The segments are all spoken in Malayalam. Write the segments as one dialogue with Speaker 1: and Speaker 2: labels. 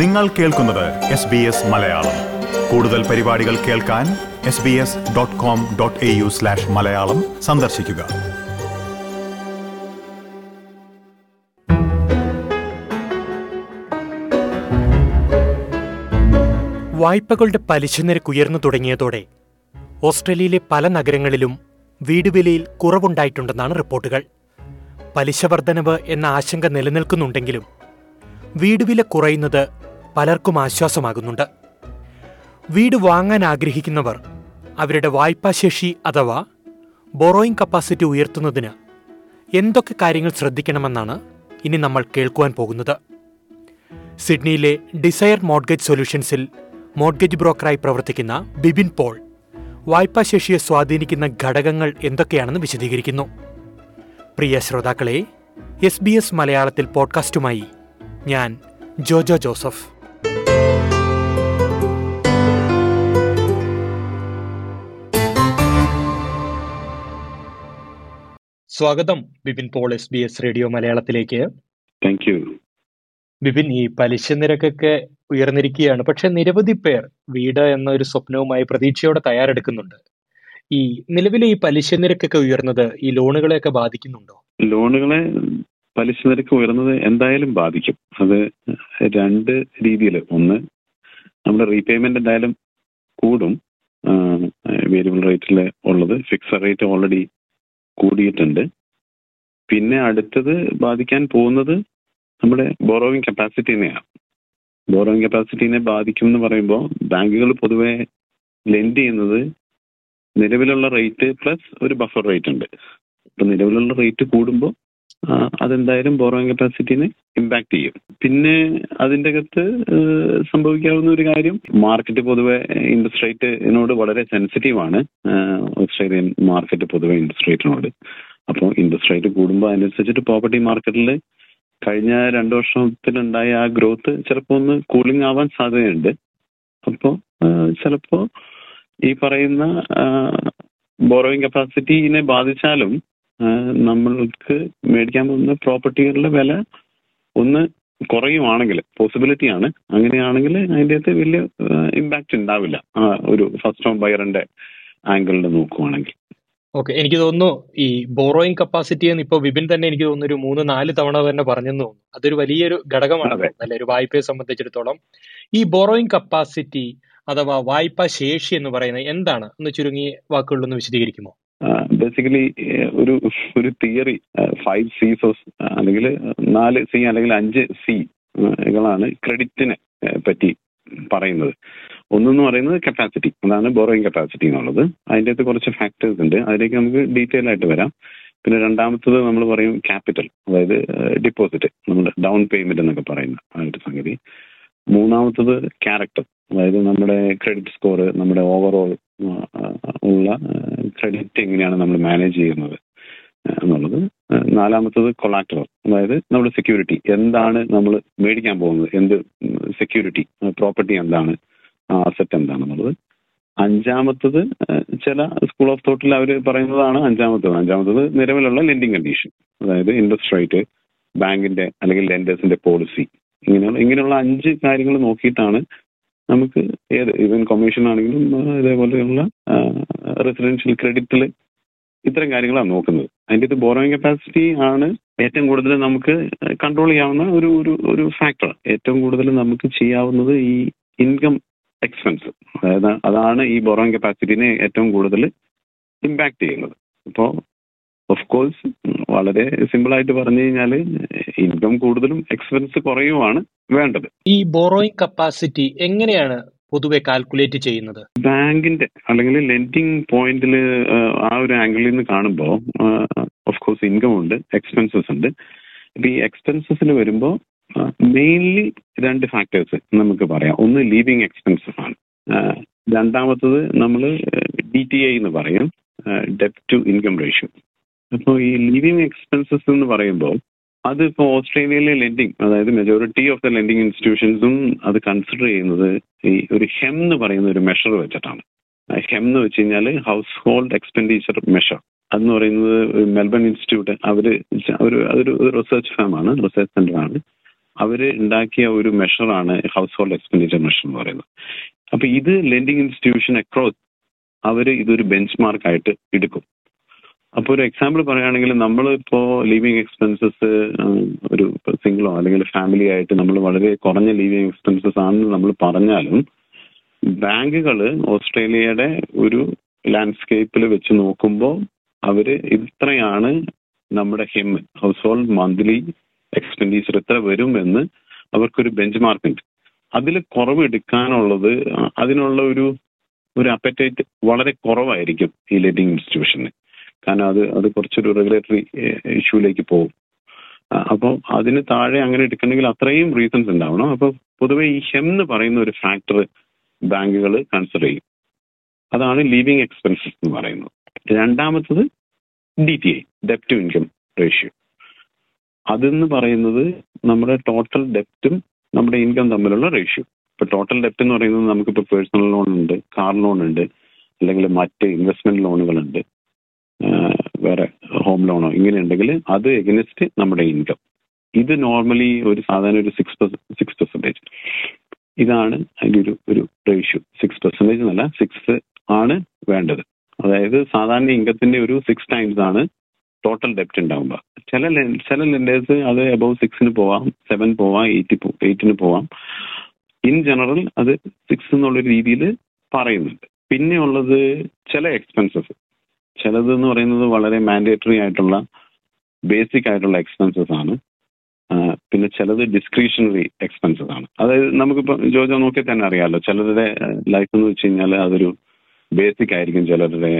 Speaker 1: നിങ്ങൾ കേൾക്കുന്നത് എസ് ബി എസ് മലയാളം. കൂടുതൽ പരിപാടികൾ കേൾക്കാൻ S B S dot com dot A U slash Malayalam സന്ദർശിക്കുക.
Speaker 2: വായ്പകളുടെ പലിശ നിരക്ക് ഉയർന്നു തുടങ്ങിയതോടെ ഓസ്ട്രേലിയയിലെ പല നഗരങ്ങളിലും വീട് വിലയിൽ കുറവുണ്ടായിട്ടുണ്ടെന്നാണ് റിപ്പോർട്ടുകൾ. പലിശ വർധനവ് എന്ന ആശങ്ക നിലനിൽക്കുന്നുണ്ടെങ്കിലും വീടുവില കുറയുന്നത് പലർക്കും ആശ്വാസമാകുന്നുണ്ട്. വീട് വാങ്ങാൻ ആഗ്രഹിക്കുന്നവർ അവരുടെ വായ്പാശേഷി അഥവാ ബൊറോയിങ് കപ്പാസിറ്റി ഉയർത്തുന്നതിന് എന്തൊക്കെ കാര്യങ്ങൾ ശ്രദ്ധിക്കണമെന്നാണ് ഇനി നമ്മൾ കേൾക്കുവാൻ പോകുന്നത്. സിഡ്നിയിലെ ഡിസയർ മോഡ്ഗേജ് സൊല്യൂഷൻസിൽ മോഡ്ഗേജ് ബ്രോക്കറായി പ്രവർത്തിക്കുന്ന ബിബിൻ പോൾ വായ്പാശേഷിയെ സ്വാധീനിക്കുന്ന ഘടകങ്ങൾ എന്തൊക്കെയാണെന്ന് വിശദീകരിക്കുന്നു. പ്രിയ ശ്രോതാക്കളെ എസ് ബി എസ് മലയാളത്തിൽ പോഡ്കാസ്റ്റുമായി ഞാൻ ജോജോ ജോസഫ്. സ്വാഗതം. Bipin Paul S B S radio മലയാളത്തിലേക്ക്.
Speaker 3: താങ്ക് യു
Speaker 2: ബിപിൻ ഈ പലിശ നിരക്കൊക്കെ ഉയർന്നിരിക്കുകയാണ്. പക്ഷെ നിരവധി പേർ വീട് എന്ന ഒരു സ്വപ്നവുമായി പ്രതീക്ഷയോടെ തയ്യാറെടുക്കുന്നുണ്ട്. ഈ നിലവിലെ ഈ പലിശ നിരക്കൊക്കെ ഉയർന്നത് ഈ ലോണുകളെയൊക്കെ ബാധിക്കുന്നുണ്ടോ?
Speaker 3: ലോണുകളെ പലിശ നിരക്ക് ഉയർന്നത് എന്തായാലും ബാധിക്കും. അത് രണ്ട് രീതിയിൽ ഒന്ന് നമ്മുടെ റീപേയ്മെന്റ് എന്തായാലും കൂടും. വേരിയബിൾ റേറ്റിൽ ഉള്ളത്. ഫിക്സഡ് റേറ്റ് ഓൾറെഡി കൂടിയിട്ടുണ്ട്. പിന്നെ അടുത്തത് ബാധിക്കാൻ പോകുന്നത് നമ്മുടെ ബോറോവിങ് കപ്പാസിറ്റിനെയാണ് ബോറോവിങ് കപ്പാസിറ്റിനെ ബാധിക്കും എന്ന് പറയുമ്പോൾ ബാങ്കുകൾ പൊതുവെ ലെൻഡ് ചെയ്യുന്നത് നിലവിലുള്ള റേറ്റ് പ്ലസ് ഒരു ബഫർ റേറ്റ് ഉണ്ട്. അപ്പം നിലവിലുള്ള റേറ്റ് കൂടുമ്പോൾ അതെന്തായാലും ബോറോയിങ് കപ്പാസിറ്റിനെ ഇമ്പാക്ട് ചെയ്യും. പിന്നെ അതിന്റെ അകത്ത് സംഭവിക്കാവുന്ന ഒരു കാര്യം മാർക്കറ്റ് പൊതുവെ ഇൻട്രസ്റ്റ് വളരെ സെൻസിറ്റീവ് ആണ്. ഓസ്ട്രേലിയൻ മാർക്കറ്റ് പൊതുവെ ഇൻട്രസ്റ്റ് റേറ്റിനോട് അപ്പോൾ ഇൻട്രസ്റ്റ് റേറ്റ് കൂടുമ്പോൾ അതിനനുസരിച്ചിട്ട് പ്രോപ്പർട്ടി മാർക്കറ്റിൽ കഴിഞ്ഞ രണ്ടു വർഷത്തിലുണ്ടായ ആ ഗ്രോത്ത് ചിലപ്പോൾ ഒന്ന് കൂളിംഗ് ആവാൻ സാധ്യതയുണ്ട്. അപ്പോൾ ചിലപ്പോൾ ഈ പറയുന്ന ബോറോയിങ് കപ്പാസിറ്റിനെ ബാധിച്ചാലും നമ്മൾക്ക് മേടിക്കാൻ പോകുന്ന പ്രോപ്പർട്ടികളുടെ വില ഒന്ന് കുറയുവാണെങ്കിൽ പോസിബിലിറ്റി ആണ്. അങ്ങനെയാണെങ്കിൽ അതിന്റെ അകത്ത് വലിയ ഇമ്പാക്റ്റ് ഉണ്ടാവില്ല. ഒരു ഫസ്റ്റ് ഹോം ബയറിന്റെ ആംഗിളിൽ നോക്കുവാണെങ്കിൽ.
Speaker 2: ഓക്കെ എനിക്ക് തോന്നുന്നു ഈ ബോറോയിങ് കപ്പാസിറ്റി എന്ന് ഇപ്പോൾ വിപിൻ തന്നെ എനിക്ക് തോന്നുന്നു ഒരു മൂന്ന് നാല് തവണ തന്നെ പറഞ്ഞെന്ന് തോന്നുന്നു. അതൊരു വലിയൊരു ഘടകമാണ്. അല്ലെ? ഒരു വായ്പയെ സംബന്ധിച്ചിടത്തോളം. ഈ ബോറോയിങ് കപ്പാസിറ്റി അഥവാ വായ്പാ ശേഷി എന്ന് പറയുന്നത് എന്താണ്? ഒന്ന് ചുരുങ്ങി വാക്കുകളിലൊന്ന് വിശദീകരിക്കുമോ?
Speaker 3: ബേസിക്കലി ഒരു ഒരു തിയറി ഫൈവ് സീസ് അല്ലെങ്കിൽ നാല് സി അല്ലെങ്കിൽ അഞ്ച് സികളാണ് ക്രെഡിറ്റിനെ പറ്റി പറയുന്നത്. ഒന്നെന്ന് പറയുന്നത് കപ്പാസിറ്റി അതാണ് ബോറോയിങ് കപ്പാസിറ്റി എന്നുള്ളത്. അതിന്റെ അകത്ത് കുറച്ച് ഫാക്ടേഴ്സ് ഉണ്ട്. അതിലേക്ക് നമുക്ക് ഡീറ്റെയിൽ ആയിട്ട് വരാം. പിന്നെ രണ്ടാമത്തത് നമ്മൾ പറയും ക്യാപിറ്റൽ അതായത് ഡിപ്പോസിറ്റ് നമ്മുടെ ഡൗൺ പേയ്മെന്റ് എന്നൊക്കെ പറയുന്ന ആ ഒരു സംഗതി. മൂന്നാമത്തത് ക്യാരക്ടർ അതായത് നമ്മുടെ ക്രെഡിറ്റ് സ്കോർ നമ്മുടെ ഓവറോൾ ഉള്ള ക്രെഡിറ്റ് എങ്ങനെയാണ് നമ്മൾ മാനേജ് ചെയ്യുന്നത് എന്നുള്ളത്. നാലാമത്തത് കൊളാക്ടറൽ അതായത് നമ്മുടെ സെക്യൂരിറ്റി എന്താണ് നമ്മൾ മേടിക്കാൻ പോകുന്നത്? എന്ത് സെക്യൂരിറ്റി പ്രോപ്പർട്ടി എന്താണ്? അസറ്റ് എന്താണെന്നുള്ളത് അഞ്ചാമത്തത് ചില സ്കൂൾ ഓഫ് തോട്ടിൽ അവർ പറയുന്നതാണ് അഞ്ചാമത്തത്. അഞ്ചാമത്തത് നിലവിലുള്ള ലെൻഡിങ് കണ്ടീഷൻ അതായത് ഇൻട്രസ്റ്റ് റേറ്റ് ബാങ്കിന്റെ അല്ലെങ്കിൽ ലെൻഡേഴ്സിന്റെ പോളിസി ഇങ്ങനെയുള്ള ഇങ്ങനെയുള്ള അഞ്ച് കാര്യങ്ങൾ നോക്കിയിട്ടാണ് നമുക്ക് ഏത് ഇവൻ കൊമേഷൻ ആണെങ്കിലും ഇതേപോലെയുള്ള റെസിഡൻഷ്യൽ ക്രെഡിറ്റിൽ ഇത്തരം കാര്യങ്ങളാണ് നോക്കുന്നത്. അതിന്റെ ഇത് ബോറോയിങ് കപ്പാസിറ്റി ആണ് ഏറ്റവും കൂടുതൽ നമുക്ക് കൺട്രോൾ ചെയ്യാവുന്ന ഒരു ഒരു ഒരു ഫാക്ടർ ഏറ്റവും കൂടുതൽ നമുക്ക് ചെയ്യാവുന്നത് ഈ ഇൻകം എക്സ്പെൻസ് അതായത് അതാണ് ഈ ബോറോയിങ് കപ്പാസിറ്റിനെ ഏറ്റവും കൂടുതൽ ഇമ്പാക്ട് ചെയ്യുന്നത്. അപ്പോൾ ഓഫ് കോഴ്സ് വളരെ സിമ്പിൾ ആയിട്ട് പറഞ്ഞു കഴിഞ്ഞാൽ ഇൻകം കൂടുതലും എക്സ്പെൻസ് കുറയുമാണ് വേണ്ടത്.
Speaker 2: ഈ ബോറോയിങ് കപ്പാസിറ്റി എങ്ങനെയാണ് പൊതുവെ കാൽക്കുലേറ്റ് ചെയ്യുന്നത്?
Speaker 3: ബാങ്കിന്റെ അല്ലെങ്കിൽ ലെൻഡിങ് പോയിന്റിൽ ആ ഒരു ആംഗിളിൽ നിന്ന് കാണുമ്പോൾ ഓഫ് കോഴ്സ് ഇൻകം ഉണ്ട് എക്സ്പെൻസസ് ഉണ്ട്. ഇപ്പൊ ഈ എക്സ്പെൻസസിൽ വരുമ്പോൾ മെയിൻലി രണ്ട് ഫാക്ടേഴ്സ് നമുക്ക് പറയാം. ഒന്ന് ലീവിങ് എക്സ്പെൻസസ് ആണ്. രണ്ടാമത്തത് നമ്മൾ ഡി ടി ഐ എന്ന് പറയും ഡെപ്റ്റ് ടു ഇൻകം റേഷ്യോ അപ്പോൾ ഈ ലിവിങ് എക്സ്പെൻസസ് എന്ന് പറയുമ്പോൾ അത് ഇപ്പോൾ ഓസ്ട്രേലിയയിലെ ലെൻഡിങ് അതായത് മെജോറിറ്റി ഓഫ് ദ ലെൻഡിങ് ഇൻസ്റ്റിറ്റ്യൂഷൻസും അത് കൺസിഡർ ചെയ്യുന്നത് ഈ ഒരു ഹെം എന്ന് പറയുന്ന ഒരു മെഷർ വെച്ചിട്ടാണ്. ഹെം എന്ന് വെച്ച് കഴിഞ്ഞാൽ ഹൗസ് ഹോൾഡ് എക്സ്പെൻഡിച്ചർ മെഷർ അതെന്ന് പറയുന്നത് മെൽബൺ ഇൻസ്റ്റിറ്റ്യൂട്ട് അവർ ഒരു അതൊരു റിസർച്ച് ഫാമാണ് റിസർച്ച് സെന്റർ ആണ്. അവർ ഉണ്ടാക്കിയ ഒരു മെഷറാണ് ഹൗസ് ഹോൾഡ് എക്സ്പെൻഡിച്ചർ മെഷർ എന്ന് പറയുന്നത്. അപ്പോൾ ഇത് ലെൻഡിങ് ഇൻസ്റ്റിറ്റ്യൂഷൻ അക്രോസ് അവർ ഇതൊരു ബെഞ്ച് മാർക്കായിട്ട് എടുക്കും. അപ്പോൾ ഒരു എക്സാമ്പിൾ പറയുകയാണെങ്കിൽ ഇപ്പോ ലിവിങ് എക്സ്പെൻസസ് ഒരു സിംഗിളോ അല്ലെങ്കിൽ ഫാമിലി ആയിട്ട് നമ്മൾ വളരെ കുറഞ്ഞ ലിവിങ് എക്സ്പെൻസസ് ആണെന്ന് നമ്മൾ പറഞ്ഞാലും ബാങ്കുകൾ ഓസ്ട്രേലിയയുടെ ഒരു ലാൻഡ്സ്കേപ്പിൽ വെച്ച് നോക്കുമ്പോൾ അവർ ഇത്രയാണ് നമ്മുടെ ഹിം ഹൗസ് ഹോൾഡ് മന്ത്ലി എക്സ്പെൻഡിച്ചർ എത്ര വരും എന്ന് അവർക്കൊരു ബെഞ്ച് മാർക്ക് ഉണ്ട്. അതിൽ കുറവ് എടുക്കാനുള്ളത് അതിനുള്ള ഒരു ഒരു അപ്പറ്റൈറ്റ് വളരെ കുറവായിരിക്കും ഈ ലെൻഡിങ് ഇൻസ്റ്റിറ്റ്യൂഷന് കാരണം അത് അത് കുറച്ചൊരു റെഗുലേറ്ററി ഇഷ്യൂലേക്ക് പോകും. അപ്പോൾ അതിന് താഴെ അങ്ങനെ എടുക്കണമെങ്കിൽ അത്രയും റീസൺസ് ഉണ്ടാവണം. അപ്പോൾ പൊതുവേ ഈ ഹെം എന്ന് പറയുന്ന ഒരു ഫാക്ടർ ബാങ്കുകൾ കൺസിഡർ ചെയ്യും. അതാണ് ലീവിങ് എക്സ്പെൻസസ് എന്ന് പറയുന്നത്. രണ്ടാമത്തത് ഡി ടി ഐ ഡെപ്റ്റ് ടു ഇൻകം റേഷ്യോ അതെന്ന് പറയുന്നത് നമ്മുടെ ടോട്ടൽ ഡെപ്റ്റും നമ്മുടെ ഇൻകം തമ്മിലുള്ള റേഷ്യോ ഇപ്പൊ ടോട്ടൽ ഡെപ്റ്റ് എന്ന് പറയുന്നത് നമുക്കിപ്പോൾ പേഴ്സണൽ ലോൺ ഉണ്ട് കാർ ലോൺ ഉണ്ട് അല്ലെങ്കിൽ മറ്റ് ഇൻവെസ്റ്റ്മെന്റ് ലോണുകളുണ്ട് വേറെ ഹോം ലോണോ ഇങ്ങനെ ഉണ്ടെങ്കിൽ അത് എഗനിസ്റ്റ് നമ്മുടെ ഇൻകം ഇത് നോർമലി ഒരു സാധാരണ ഒരു സിക്സ് സിക്സ് പെർസെന്റേജ് ഇതാണ് അതിന്റെ ഒരു ഒരു റേഷ്യോ സിക്സ് പെർസെന്റേജ് എന്നല്ല സിക്സ് ആണ് വേണ്ടത്. അതായത് സാധാരണ ഇൻകത്തിന്റെ ഒരു സിക്സ് ടൈംസ് ആണ് ടോട്ടൽ ഡെപ്റ്റ് ഉണ്ടാവുക. ചില ചില ലെൻഡേഴ്സ് അത് അബവ് സിക്സിന് പോവാം സെവൻ പോവാം എയ്റ്റ് എയ്റ്റിന് പോവാം. ഇൻ ജനറൽ അത് സിക്സ് എന്നുള്ള രീതിയിൽ പറയുന്നുണ്ട്. പിന്നെ ഉള്ളത് ചില എക്സ്പെൻസസ് ചിലത് എന്ന് പറയുന്നത് വളരെ മാൻഡേറ്ററി ആയിട്ടുള്ള ബേസിക് ആയിട്ടുള്ള എക്സ്പെൻസസ് ആണ്. പിന്നെ ചിലത് ഡിസ്ക്രിഷണറി എക്സ്പെൻസസ് ആണ്. അതായത് നമുക്കിപ്പോൾ ജോജോ നോക്കിയാൽ തന്നെ അറിയാമല്ലോ ചിലരുടെ ലൈഫ് എന്ന് വെച്ച് കഴിഞ്ഞാൽ അതൊരു ബേസിക് ആയിരിക്കും ചിലരുടെ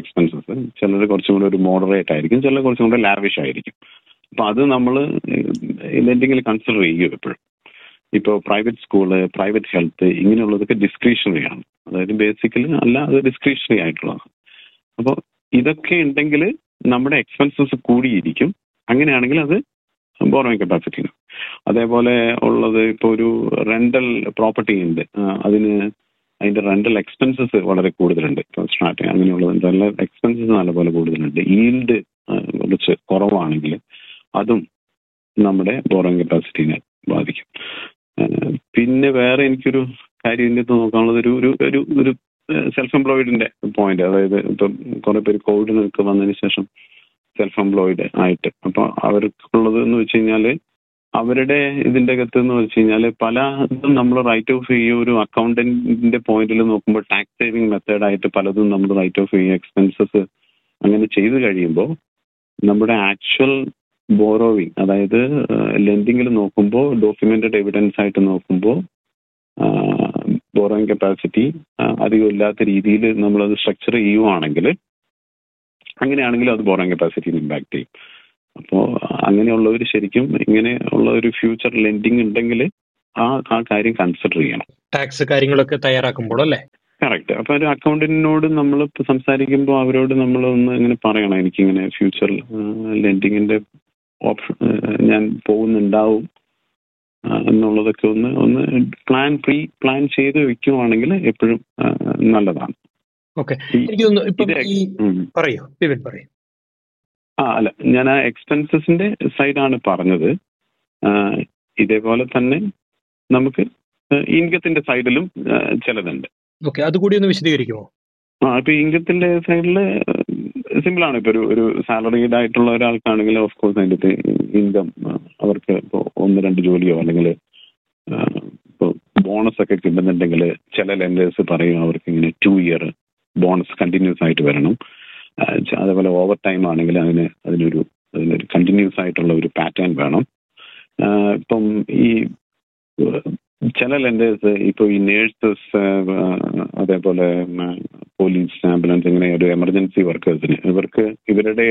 Speaker 3: എക്സ്പെൻസസ് ചിലർ കുറച്ചും കൂടെ ഒരു മോഡറേറ്റ് ആയിരിക്കും ചിലർ കുറച്ചും കൂടെ ലാവിഷ് ആയിരിക്കും. അപ്പൊ അത് നമ്മൾ എന്തെങ്കിലും കൺസിഡർ ചെയ്യും എപ്പോഴും? ഇപ്പോൾ പ്രൈവറ്റ് സ്കൂൾ പ്രൈവറ്റ് ഹെൽത്ത് ഇങ്ങനെയുള്ളതൊക്കെ ഡിസ്ക്രിഷണറി ആണ്. അതായത് ബേസിക്കലി അല്ല അത് ഡിസ്ക്രിഷണറി ആയിട്ടുള്ളതാണ്. അപ്പോൾ ഇതൊക്കെ ഉണ്ടെങ്കിൽ നമ്മുടെ എക്സ്പെൻസസ് കൂടിയിരിക്കും. അങ്ങനെയാണെങ്കിൽ അത് ബോറോയിങ് കപ്പാസിറ്റി അതേപോലെ ഉള്ളത് ഇപ്പോൾ ഒരു റെന്റൽ പ്രോപ്പർട്ടി ഉണ്ട്. അതിന് അതിന്റെ റെന്റൽ എക്സ്പെൻസസ് വളരെ കൂടുതലുണ്ട്. ഇപ്പോൾ സ്റ്റാർട്ടിങ് അങ്ങനെയുള്ളത് റെന്റൽ എക്സ്പെൻസസ് നല്ലപോലെ കൂടുതലുണ്ട്. ഈൽഡ് കുറച്ച് കുറവാണെങ്കിൽ അതും നമ്മുടെ ബോറോയിങ് കപ്പാസിറ്റിനെ ബാധിക്കും. പിന്നെ വേറെ എനിക്കൊരു കാര്യം ഇതിന്റെ നോക്കാനുള്ളത് ഒരു ഒരു ഒരു സെൽഫ് എംപ്ലോയിഡിന്റെ പോയിന്റ് അതായത് ഇപ്പം കുറെ പേര് കോവിഡിനൊക്കെ വന്നതിന് ശേഷം സെൽഫ് എംപ്ലോയിഡ് ആയിട്ട്. അപ്പൊ അവർക്കുള്ളത് എന്ന് വെച്ച് കഴിഞ്ഞാൽ അവരുടെ ഇതിന്റെ അകത്ത് എന്ന് വെച്ച് കഴിഞ്ഞാൽ പല ഇതും നമ്മൾ റൈറ്റ് ഓഫ് ഈ ഒരു അക്കൗണ്ടന്റിന്റെ പോയിന്റിൽ നോക്കുമ്പോൾ ടാക്സ് സേവിങ് മെത്തേഡായിട്ട് പലതും നമ്മൾ റൈറ്റ് ഓഫ് ചെയ്യുക എക്സ്പെൻസസ് അങ്ങനെ ചെയ്തു കഴിയുമ്പോൾ നമ്മുടെ ആക്ച്വൽ ബോറോവിങ് അതായത് ലെൻഡിങ്ങിൽ നോക്കുമ്പോൾ ഡോക്യുമെന്റഡ് എവിഡൻസ് ആയിട്ട് നോക്കുമ്പോൾ ബോറോയിങ് കപ്പാസിറ്റി അധികം ഇല്ലാത്ത രീതിയിൽ നമ്മളത് സ്ട്രക്ചർ ചെയ്യുവാണെങ്കിൽ അങ്ങനെയാണെങ്കിൽ അത് ബോറോയിങ് കപ്പാസിറ്റിനെ ഇമ്പാക്ട് ചെയ്യും. അപ്പോൾ അങ്ങനെയുള്ളവർ ശരിക്കും ഇങ്ങനെ ഉള്ള ഒരു ഫ്യൂച്ചർ ലെൻഡിങ് ഉണ്ടെങ്കിൽ ആ ആ കാര്യം കൺസിഡർ ചെയ്യണം.
Speaker 2: ടാക്സ് കാര്യങ്ങളൊക്കെ തയ്യാറാക്കുമ്പോൾ അല്ലേ?
Speaker 3: കറക്റ്റ് അപ്പൊ ഒരു അക്കൗണ്ടന്റിനോട് നമ്മൾ സംസാരിക്കുമ്പോൾ അവരോട് നമ്മൾ ഒന്ന് ഇങ്ങനെ പറയണം. എനിക്കിങ്ങനെ ഫ്യൂച്ചർ ലെൻഡിങ്ങിന്റെ ഓപ്ഷൻ ഞാൻ പോകുന്നുണ്ടാവും. എന്നുള്ളതൊക്കെ ഒന്ന് ഒന്ന് പ്ലാൻ പ്രീ പ്ലാൻ ചെയ്ത് വെക്കുവാണെങ്കിൽ എപ്പോഴും നല്ലതാണ്.
Speaker 2: ഓക്കെ പറയൂ വിപിൻ പറയൂ.
Speaker 3: ആ അല്ല ഞാൻ ആ എക്സ്പെൻസസിന്റെ സൈഡാണ് പറഞ്ഞത്. ഇതേപോലെ തന്നെ നമുക്ക് ഇൻകത്തിന്റെ സൈഡിലും ചിലതുണ്ട്.
Speaker 2: ഓക്കെ അതുകൂടി ഒന്ന് വിശദീകരിക്കുമോ?
Speaker 3: ആ ഇപ്പൊ ഇൻകത്തിന്റെ സൈഡിൽ സിമ്പിൾ ആണ്. ഇപ്പൊ ഒരു ഒരു സാലറീഡ് ആയിട്ടുള്ള ഒരാൾക്കാണെങ്കിൽ ഓഫ് കോഴ്സ് അതിന്റെ ഇൻകം അവർക്ക് ഇപ്പോൾ ഒന്ന് രണ്ട് ജോലിയോ അല്ലെങ്കിൽ ഇപ്പോൾ ബോണസ് ഒക്കെ കിട്ടുന്നുണ്ടെങ്കിൽ ചില ലെൻഡേഴ്സ് പറയും അവർക്ക് ഇങ്ങനെ ടു ഇയർ ബോണസ് കണ്ടിന്യൂസ് ആയിട്ട് വരണം. അതേപോലെ ഓവർ ടൈം ആണെങ്കിൽ അതിന് അതിനൊരു അതിനൊരു കണ്ടിന്യൂസ് ആയിട്ടുള്ള ഒരു പാറ്റേൺ വേണം. ഇപ്പം ഈ ചില ലെൻഡേഴ്സ് ഇപ്പോൾ ഈ നേഴ്സസ് അതേപോലെ പോലീസ് ആംബുലൻസ് ഇങ്ങനെ ഒരു എമർജൻസി വർക്കേഴ്സിന് ഇവർക്ക് ഇവരുടെ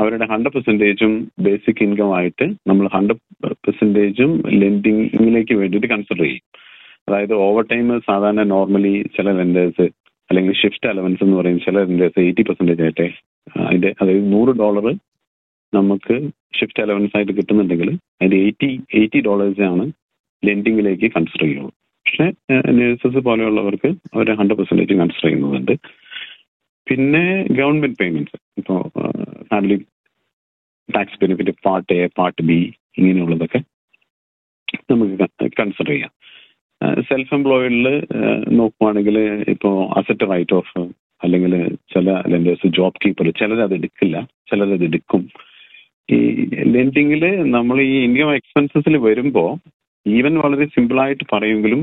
Speaker 3: അവരുടെ ഹൺഡ്രഡ് പെർസെന്റേജും ബേസിക് ഇൻകം ആയിട്ട് നമ്മൾ ഹൺഡ്രഡ് പെർസെന്റേജും ലെൻഡിങ്ങിലേക്ക് വേണ്ടിയിട്ട് കൺസിഡർ ചെയ്യും. അതായത് ഓവർ ടൈം സാധാരണ നോർമലി ചില ലെൻഡേഴ്സ് അല്ലെങ്കിൽ ഷിഫ്റ്റ് അലവൻസ് എന്ന് പറയും ചില ലെൻഡേഴ്സ് എയ്റ്റി പെർസെന്റേജ് ആയിട്ടെ അതിന്റെ അതായത് നൂറ് ഡോളർ നമുക്ക് ഷിഫ്റ്റ് അലവൻസ് ആയിട്ട് കിട്ടുന്നുണ്ടെങ്കിൽ അതിന്റെ എയ്റ്റി എയ്റ്റി ഡോളേഴ്സാണ് ലെൻഡിങ്ങിലേക്ക് കൺസിഡർ ചെയ്യുള്ളൂ. പക്ഷേ നേഴ്സസ് പോലെയുള്ളവർക്ക് അവർ ഹൺഡ്രഡ് പെർസെന്റേജ് കൺസിഡർ ചെയ്യുന്നുണ്ട്. പിന്നെ ഗവൺമെന്റ് പേയ്മെന്റ്സ് ഇപ്പോൾ family tax benefit part A part B ഇങ്ങനെയുള്ളതൊക്കെ നമുക്ക് കൺസിഡർ ചെയ്യാം. സെൽഫ് എംപ്ലോയിഡിൽ നോക്കുവാണെങ്കിൽ ഇപ്പോൾ അസറ്റ് റൈറ്റ് ഓഫ് അല്ലെങ്കിൽ ചില ലെൻഡേഴ്സ് ജോബ് കീപ്പർ ചിലരത് എടുക്കില്ല ചിലരത് എടുക്കും. ഈ ലെൻഡിങ്ങിൽ നമ്മൾ ഈ ഇൻകം എക്സ്പെൻസസിൽ വരുമ്പോൾ ഈവൻ വളരെ സിമ്പിളായിട്ട് പറയുമെങ്കിലും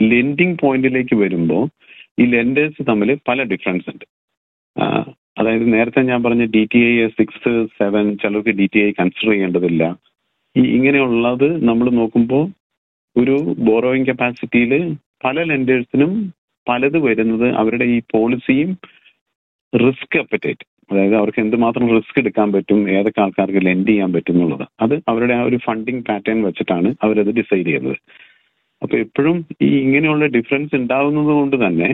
Speaker 3: ലെൻഡിങ് പോയിന്റിലേക്ക് വരുമ്പോൾ ഈ ലെൻഡേഴ്സ് തമ്മിൽ പല ഡിഫറൻസ് ഉണ്ട്. അതായത് നേരത്തെ ഞാൻ പറഞ്ഞ D T I six seven ചിലർക്ക് ഡി ടി ഐ കൺസിഡർ ചെയ്യേണ്ടതില്ല. ഈ ഇങ്ങനെയുള്ളത് നമ്മൾ നോക്കുമ്പോൾ ഒരു ബോറോയിങ് കപ്പാസിറ്റിയിൽ പല ലെൻഡേഴ്സിനും പലത് വരുന്നത് അവരുടെ ഈ പോളിസിയും റിസ്ക് അപ്പറ്റേറ്റ് അതായത് അവർക്ക് എന്തുമാത്രം റിസ്ക് എടുക്കാൻ പറ്റും ഏതൊക്കെ ആൾക്കാർക്ക് ലെൻഡ് ചെയ്യാൻ പറ്റും എന്നുള്ളത്. അത് അവരുടെ ആ ഒരു ഫണ്ടിങ് പാറ്റേൺ വെച്ചിട്ടാണ് അവരത് ഡിസൈഡ് ചെയ്യുന്നത്. അപ്പൊ എപ്പോഴും ഈ ഇങ്ങനെയുള്ള ഡിഫറൻസ് ഉണ്ടാവുന്നത് കൊണ്ട് തന്നെ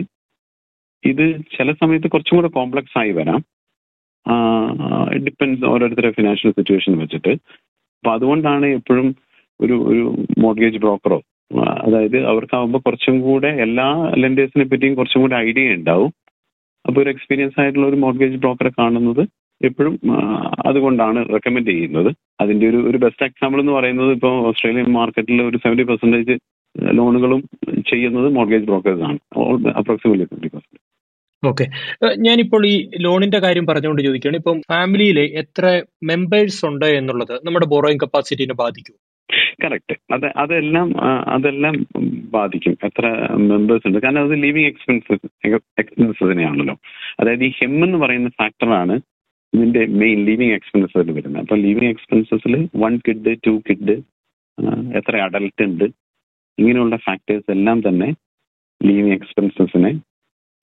Speaker 3: ഇത് ചില സമയത്ത് കുറച്ചും കൂടെ കോംപ്ലക്സ് ആയി വരാം. ഡിപ്പെൻസ് ഓരോരുത്തരുടെ ഫിനാൻഷ്യൽ സിറ്റുവേഷൻ വെച്ചിട്ട്. അപ്പൊ അതുകൊണ്ടാണ് എപ്പോഴും ഒരു ഒരു മോർഗേജ് ബ്രോക്കറോ അതായത് അവർക്കാവുമ്പോൾ കുറച്ചും കൂടെ എല്ലാ ലെൻഡേഴ്സിനെ പറ്റിയും കുറച്ചും കൂടെ ഐഡിയ ഉണ്ടാവും. അപ്പോൾ ഒരു എക്സ്പീരിയൻസ് ആയിട്ടുള്ള ഒരു മോർഗേജ് ബ്രോക്കറെ കാണുന്നത് എപ്പോഴും അതുകൊണ്ടാണ് റെക്കമെൻഡ് ചെയ്യുന്നത്. അതിന്റെ ഒരു ഒരു ബെസ്റ്റ് എക്സാമ്പിൾ എന്ന് പറയുന്നത് ഇപ്പോൾ ഓസ്ട്രേലിയൻ മാർക്കറ്റിൽ ഒരു സെവന്റി പെർസെന്റേജ് ലോണുകളും ചെയ്യുന്നത് മോർഗേജ് ബ്രോക്കേഴ്സ് ആണ്. Approximately seventy percent
Speaker 2: okay. ഞാനിപ്പോൾ ഈ ലോണിന്റെ കാര്യം പറഞ്ഞുകൊണ്ട് ചോദിക്കുകയാണ്. ഇപ്പം ഫാമിലിയിൽ എത്ര മെമ്പേഴ്സ് ഉണ്ട് എന്നുള്ളത് നമ്മുടെ ബോറോയിങ് കപ്പാസിറ്റിനെ ബാധിക്കും
Speaker 3: കറക്റ്റ്. അത് അതെല്ലാം അതെല്ലാം ബാധിക്കും. എത്ര മെമ്പേഴ്സ് ഉണ്ട്. കാരണം അത് ലിവിങ് എക്സ്പെൻസസ് എക്സ്പെൻസസ് തന്നെയാണല്ലോ അതായത് ഈ ഹെം എന്ന് പറയുന്ന ഫാക്ടറാണ് ഇതിന്റെ മെയിൻ ലിവിങ് എക്സ്പെൻസസിൽ വരുന്നത്. അപ്പൊ ലിവിങ് എക്സ്പെൻസസിൽ വൺ കിഡ് ടു കിഡ് എത്ര അഡൽട്ട് ഉണ്ട് ഇങ്ങനെയുള്ള ഫാക്ടേഴ്സ് എല്ലാം തന്നെ ലിവിങ് എക്സ്പെൻസസിനെ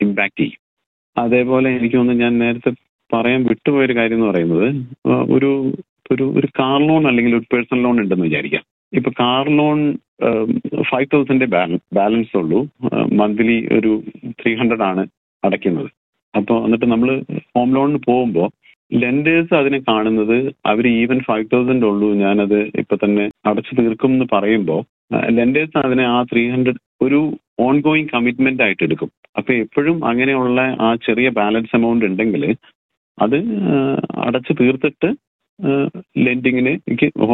Speaker 3: ഇമ്പാക്ട് ചെയ്യും. അതേപോലെ എനിക്ക് തോന്നുന്നു ഞാൻ നേരത്തെ പറയാൻ വിട്ടുപോയൊരു കാര്യം എന്ന് പറയുന്നത് ഒരു ഒരു ഒരു കാർ ലോൺ അല്ലെങ്കിൽ ഒരു പേഴ്സണൽ ലോൺ ഉണ്ടെന്ന് വിചാരിക്കാം. ഇപ്പൊ car loan five thousand balance ഉള്ളൂ. മന്ത്ലി ഒരു ത്രീ ഹൺഡ്രഡ് ആണ് അടയ്ക്കുന്നത്. അപ്പോൾ എന്നിട്ട് നമ്മൾ ഹോം ലോണിന് പോകുമ്പോൾ ലെൻഡേഴ്സ് അതിനെ കാണുന്നത് അവർ ഈവൻ ഫൈവ് തൗസൻഡ് ഉള്ളൂ ഞാനത് ഇപ്പൊ തന്നെ അടച്ചു തീർക്കും എന്ന് പറയുമ്പോൾ ലെൻഡേഴ്സ് അതിനെ ആ ത്രീ ഹൺഡ്രഡ് ഒരു ഓൺ ഗോയിങ് കമ്മിറ്റ്മെന്റ് ആയിട്ട് എടുക്കും. അപ്പൊ എപ്പോഴും അങ്ങനെയുള്ള ആ ചെറിയ ബാലൻസ് എമൗണ്ട് ഉണ്ടെങ്കിൽ അത് അടച്ച് തീർത്തിട്ട് ലെൻഡിങ്ങിന്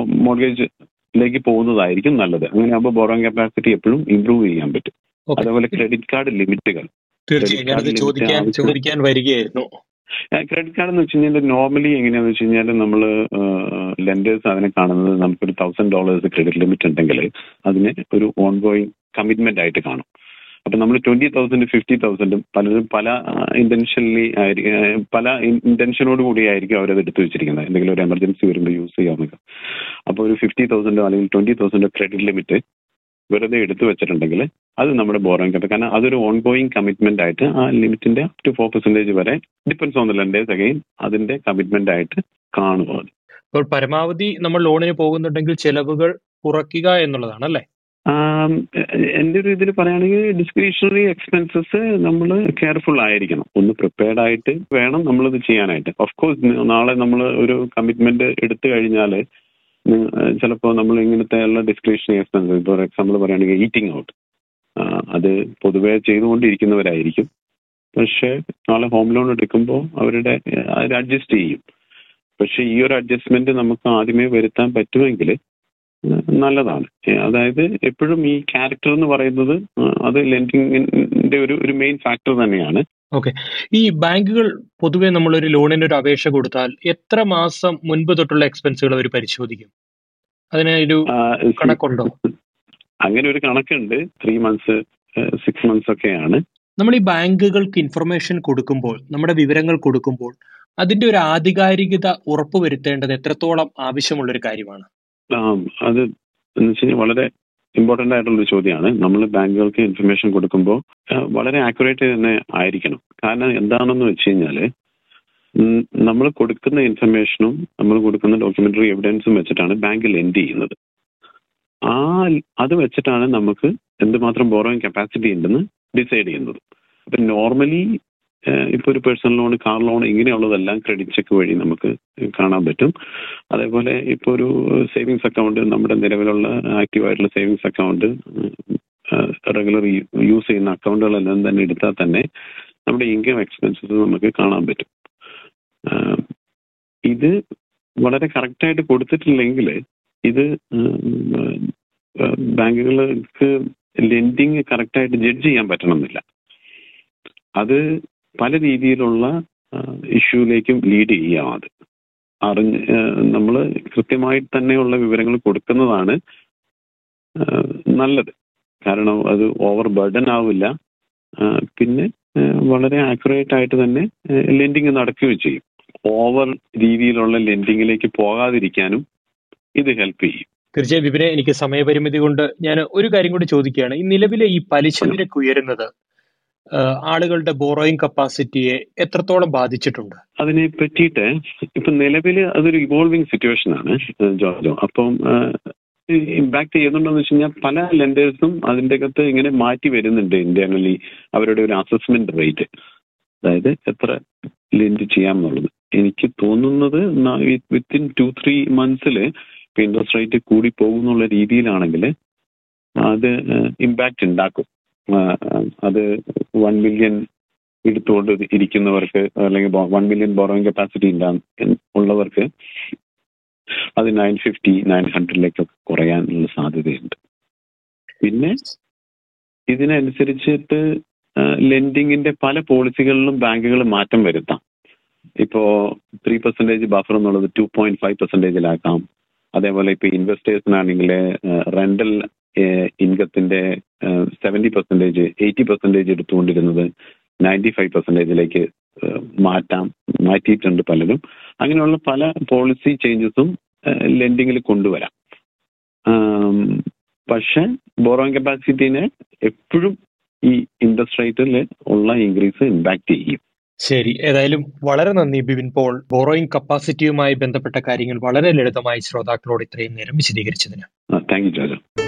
Speaker 3: മോർഗേജിലേക്ക് പോകുന്നതായിരിക്കും നല്ലത്. അങ്ങനെ ആകുമ്പോൾ ബോറോങ് കപ്പാസിറ്റി എപ്പോഴും ഇംപ്രൂവ് ചെയ്യാൻ പറ്റും. അതുപോലെ ക്രെഡിറ്റ് കാർഡ് ലിമിറ്റുകൾ
Speaker 2: തീർച്ചയായും. ഞാനത്
Speaker 3: credit
Speaker 2: ചോദിക്കാൻ ചോദിക്കാൻ വരികയായിരുന്നു.
Speaker 3: ക്രെഡിറ്റ് കാർഡ് എന്ന് വെച്ച് കഴിഞ്ഞാൽ നോർമലി എങ്ങനെയാന്ന് വെച്ച് കഴിഞ്ഞാൽ നമ്മൾ ലെൻഡേഴ്സ് അതിനെ കാണുന്നത് നമുക്കൊരു തൗസൻഡ് ഡോളേഴ്സ് ക്രെഡിറ്റ് ലിമിറ്റ് ഉണ്ടെങ്കിൽ അതിനെ ഒരു ഓൺ ഗോയിങ് കമ്മിറ്റ്മെന്റ് ആയിട്ട് കാണും. അപ്പൊ നമ്മൾ ട്വന്റി തൗസൻഡ് ഫിഫ്റ്റി തൗസൻഡും പലരും പല ഇന്റൻഷനിലി പല ഇന്റൻഷനോട് കൂടി ആയിരിക്കും അവരത് എടുത്തു വെച്ചിരിക്കുന്നത്. എന്തെങ്കിലും ഒരു എമർജൻസി വരുമ്പോൾ യൂസ് ചെയ്യാമെന്നൊക്കെ അപ്പോൾ ഒരു ഫിഫ്റ്റി തൗസൻഡോ അല്ലെങ്കിൽ ട്വന്റി തൗസൻഡോ ക്രെഡിറ്റ് ലിമിറ്റ് വെറുതെ എടുത്തു വെച്ചിട്ടുണ്ടെങ്കിൽ അത് നമ്മുടെ ബോറോയിങ് കപ്പ് കാരണം അതൊരു ഓൺ ഗോയിങ് കമ്മിറ്റ്മെന്റ് ആയിട്ട് ആ ലിമിറ്റിന്റെ അപ് ടു ഫോർ പെർസെന്റേജ് വരെ depends on the lenders again അതിന്റെ കമ്മിറ്റ്മെന്റ് ആയിട്ട് കാണുക.
Speaker 2: അപ്പോൾ പരമാവധി നമ്മൾ ലോണിന് പോകുന്നുണ്ടെങ്കിൽ ചെലവുകൾ കുറയ്ക്കുക എന്നുള്ളതാണ് അല്ലേ?
Speaker 3: ആം, എന്റെ ഒരു ഇതിൽ പറയുകയാണെങ്കിൽ ഡിസ്ക്രിഷണറി എക്സ്പെൻസസ് നമ്മൾ കെയർഫുൾ ആയിരിക്കണം. ഒന്ന് പ്രിപ്പയർഡ് ആയിട്ട് വേണം നമ്മളിത് ചെയ്യാനായിട്ട്. ഓഫ് കോഴ്സ് നാളെ നമ്മൾ ഒരു കമ്മിറ്റ്മെന്റ് എടുത്തു കഴിഞ്ഞാൽ ചിലപ്പോൾ നമ്മൾ ഇങ്ങനത്തെ ഉള്ള ഡിസ്ക്രിഷണറി എക്സ്പെൻസസ് ഫോർ എക്സാമ്പിൾ പറയുകയാണെങ്കിൽ ഈറ്റിംഗ് ഔട്ട് അത് പൊതുവേ ചെയ്തുകൊണ്ടിരിക്കുന്നവരായിരിക്കും. പക്ഷേ നാളെ ഹോം ലോൺ എടുക്കുമ്പോൾ അവരുടെ അത് അഡ്ജസ്റ്റ് ചെയ്യും. പക്ഷേ ഈ ഒരു അഡ്ജസ്റ്റ്മെന്റ് നമുക്ക് ആദ്യമേ വരുത്താൻ പറ്റുമെങ്കിൽ നല്ലതാണ്. അതായത് എപ്പോഴും ഈ ക്യാരക്ടർ എന്ന് പറയുന്നത് അത് ലെൻഡിങ്ങിന്റെ ഒരു ഒരു മെയിൻ ഫാക്ടർ തന്നെയാണ്.
Speaker 2: ഈ ബാങ്കുകൾ പൊതുവെ നമ്മളൊരു ലോണിന് ഒരു അപേക്ഷ കൊടുത്താൽ എത്ര മാസം മുൻപ് തൊട്ടുള്ള എക്സ്പെൻസുകൾ അവർ പരിശോധിക്കും? അതിന് ഒരു കണക്കുണ്ടോ?
Speaker 3: അങ്ങനെ ഒരു കണക്കുണ്ട്. ത്രീ മന്ത്സ് സിക്സ് മന്ത്സ് ഒക്കെയാണ്.
Speaker 2: നമ്മൾ ഈ ബാങ്കുകൾക്ക് ഇൻഫർമേഷൻ കൊടുക്കുമ്പോൾ നമ്മുടെ വിവരങ്ങൾ കൊടുക്കുമ്പോൾ അതിന്റെ ഒരു ആധികാരികത ഉറപ്പുവരുത്തേണ്ടത് എത്രത്തോളം ആവശ്യമുള്ള ഒരു കാര്യമാണ്
Speaker 3: അത് എന്ന് വെച്ച് കഴിഞ്ഞാൽ വളരെ ഇമ്പോർട്ടന്റ് ആയിട്ടുള്ളൊരു ചോദ്യമാണ് നമ്മൾ ബാങ്കുകൾക്ക് ഇൻഫർമേഷൻ കൊടുക്കുമ്പോൾ വളരെ ആക്യുറേറ്റ് തന്നെ ആയിരിക്കണം. കാരണം എന്താണെന്ന് വെച്ച് കഴിഞ്ഞാൽ നമ്മൾ കൊടുക്കുന്ന ഇൻഫർമേഷനും നമ്മൾ കൊടുക്കുന്ന ഡോക്യുമെന്ററി എവിഡൻസും വെച്ചിട്ടാണ് ബാങ്കിൽ എൻഡ് ചെയ്യുന്നത്. ആ അത് വെച്ചിട്ടാണ് നമുക്ക് എന്തുമാത്രം ബോറോയിങ് കപ്പാസിറ്റി ഉണ്ടെന്ന് ഡിസൈഡ് ചെയ്യുന്നത്. അപ്പം നോർമലി ഇപ്പോൾ ഒരു പേഴ്സണൽ ലോൺ കാർ ലോൺ ഇങ്ങനെയുള്ളതെല്ലാം ക്രെഡിറ്റ് ചെക്ക് വഴി നമുക്ക് കാണാൻ പറ്റും. അതേപോലെ ഇപ്പോൾ ഒരു സേവിങ്സ് അക്കൗണ്ട് നമ്മുടെ നിലവിലുള്ള ആക്റ്റീവ് ആയിട്ടുള്ള സേവിങ്സ് അക്കൗണ്ട് റെഗുലർ യൂസ് ചെയ്യുന്ന അക്കൗണ്ടുകളെല്ലാം തന്നെ എടുത്താൽ തന്നെ നമ്മുടെ ഇൻകം എക്സ്പെൻസസ് നമുക്ക് കാണാൻ പറ്റും. ഇത് വളരെ കറക്റ്റായിട്ട് കൊടുത്തിട്ടില്ലെങ്കിൽ ഇത് ബാങ്കുകൾക്ക് ലെൻഡിങ് കറക്റ്റായിട്ട് ജഡ്ജ് ചെയ്യാൻ പറ്റണമെന്നില്ല. അത് പല രീതിയിലുള്ള ഇഷ്യൂലേക്കും ലീഡ് ചെയ്യാം അത്. അറിഞ്ഞ് നമ്മൾ കൃത്യമായിട്ട് തന്നെയുള്ള വിവരങ്ങൾ കൊടുക്കുന്നതാണ് നല്ലത്. കാരണം അത് ഓവർ ബർഡൻ ആവില്ല. പിന്നെ വളരെ ആക്യുറേറ്റ് ആയിട്ട് തന്നെ ലെൻഡിങ് നടക്കുകയും ചെയ്യും. ഓവർ രീതിയിലുള്ള ലെൻഡിങ്ങിലേക്ക് പോകാതിരിക്കാനും ഇത് ഹെൽപ്പ് ചെയ്യും.
Speaker 2: തീർച്ചയായും വിപിനെ എനിക്ക് സമയപരിമിതി കൊണ്ട് ഞാൻ ഒരു കാര്യം കൂടി ചോദിക്കുകയാണ്. ഈ നിലവിലെ ഈ പലിശ നിരക്ക് ഉയരുന്നത് ആളുകളുടെ ബോറോയിങ് കപ്പാസിറ്റിയെ എത്രത്തോളം ബാധിച്ചിട്ടുണ്ട്?
Speaker 3: അതിനെ പറ്റിയിട്ട് ഇപ്പൊ നിലവിൽ അതൊരു ഇവോൾവിംഗ് സിറ്റുവേഷൻ ആണ് ജോർജോ. അപ്പം ഇമ്പാക്ട് ചെയ്യുന്നുണ്ടോന്ന് വെച്ച് കഴിഞ്ഞാൽ പല ലെൻഡേഴ്സും അതിന്റെ അകത്ത് ഇങ്ങനെ മാറ്റി വരുന്നുണ്ട് ഇന്റേണലി അവരുടെ ഒരു അസസ്മെന്റ് റേറ്റ് അതായത് എത്ര ലെൻഡ് ചെയ്യാം എന്നുള്ളത് എനിക്ക് തോന്നുന്നത് വിത്തിൻ ടു ത്രീ മന്ത്സിൽ ഇൻട്രസ്റ്റ് റേറ്റ് കൂടി പോകുന്നുള്ള രീതിയിലാണെങ്കിൽ അത് ഇമ്പാക്റ്റ് ഉണ്ടാക്കും. അത് വൺ മില്യൺ എടുത്തുകൊണ്ട് ഇരിക്കുന്നവർക്ക് അല്ലെങ്കിൽ വൺ മില്യൺ ബോറോയിങ് കപ്പാസിറ്റി ഉള്ളവർക്ക് അത് നയൻ ഫിഫ്റ്റി നയൻ ഹൺഡ്രഡിലേക്കൊക്കെ കുറയാനുള്ള സാധ്യതയുണ്ട്. പിന്നെ ഇതിനനുസരിച്ചിട്ട് ലെൻഡിങ്ങിന്റെ പല പോളിസികളിലും ബാങ്കുകൾ മാറ്റം വരുത്താം. ഇപ്പോ ത്രീ പെർസെന്റേജ് ബഫർ എന്നുള്ളത് ടു പോയിന്റ് ഫൈവ് പെർസെന്റേജിലാക്കാം അതേപോലെ ഇപ്പൊ ഇൻവെസ്റ്റേഴ്സിനാണെങ്കിൽ റെന്റൽ ഇൻകത്തിന്റെ സെവന്റി പെർസെന്റേജ് എയ്റ്റി പെർസെന്റേജ് എടുത്തുകൊണ്ടിരുന്നത് നയന്റി ഫൈവ് പെർസെന്റേജിലേക്ക് മാറ്റാം മാറ്റിയിട്ടുണ്ട് പലരും. അങ്ങനെയുള്ള പല പോളിസി ചേഞ്ചസും ലെൻഡിങ്ങിൽ കൊണ്ടുവരാം. പക്ഷെ ബോറോയിങ് കപ്പാസിറ്റീനെ എപ്പോഴും ഈ ഇൻട്രസ്റ്റ് റേറ്റിൽ ഉള്ള ഇൻക്രീസ് ഇമ്പാക്ട് ചെയ്യും.
Speaker 2: ശരി. ഏതായാലും വളരെ നന്ദി ബിവിൻ പോൾ ബോറോയിങ് കപ്പാസിറ്റിയുമായി ബന്ധപ്പെട്ട കാര്യങ്ങൾ വളരെ ലളിതമായി ശ്രോതാക്കളോട് ഇത്രയും നേരം വിശദീകരിച്ചതിന്.
Speaker 3: Thank you Jojo.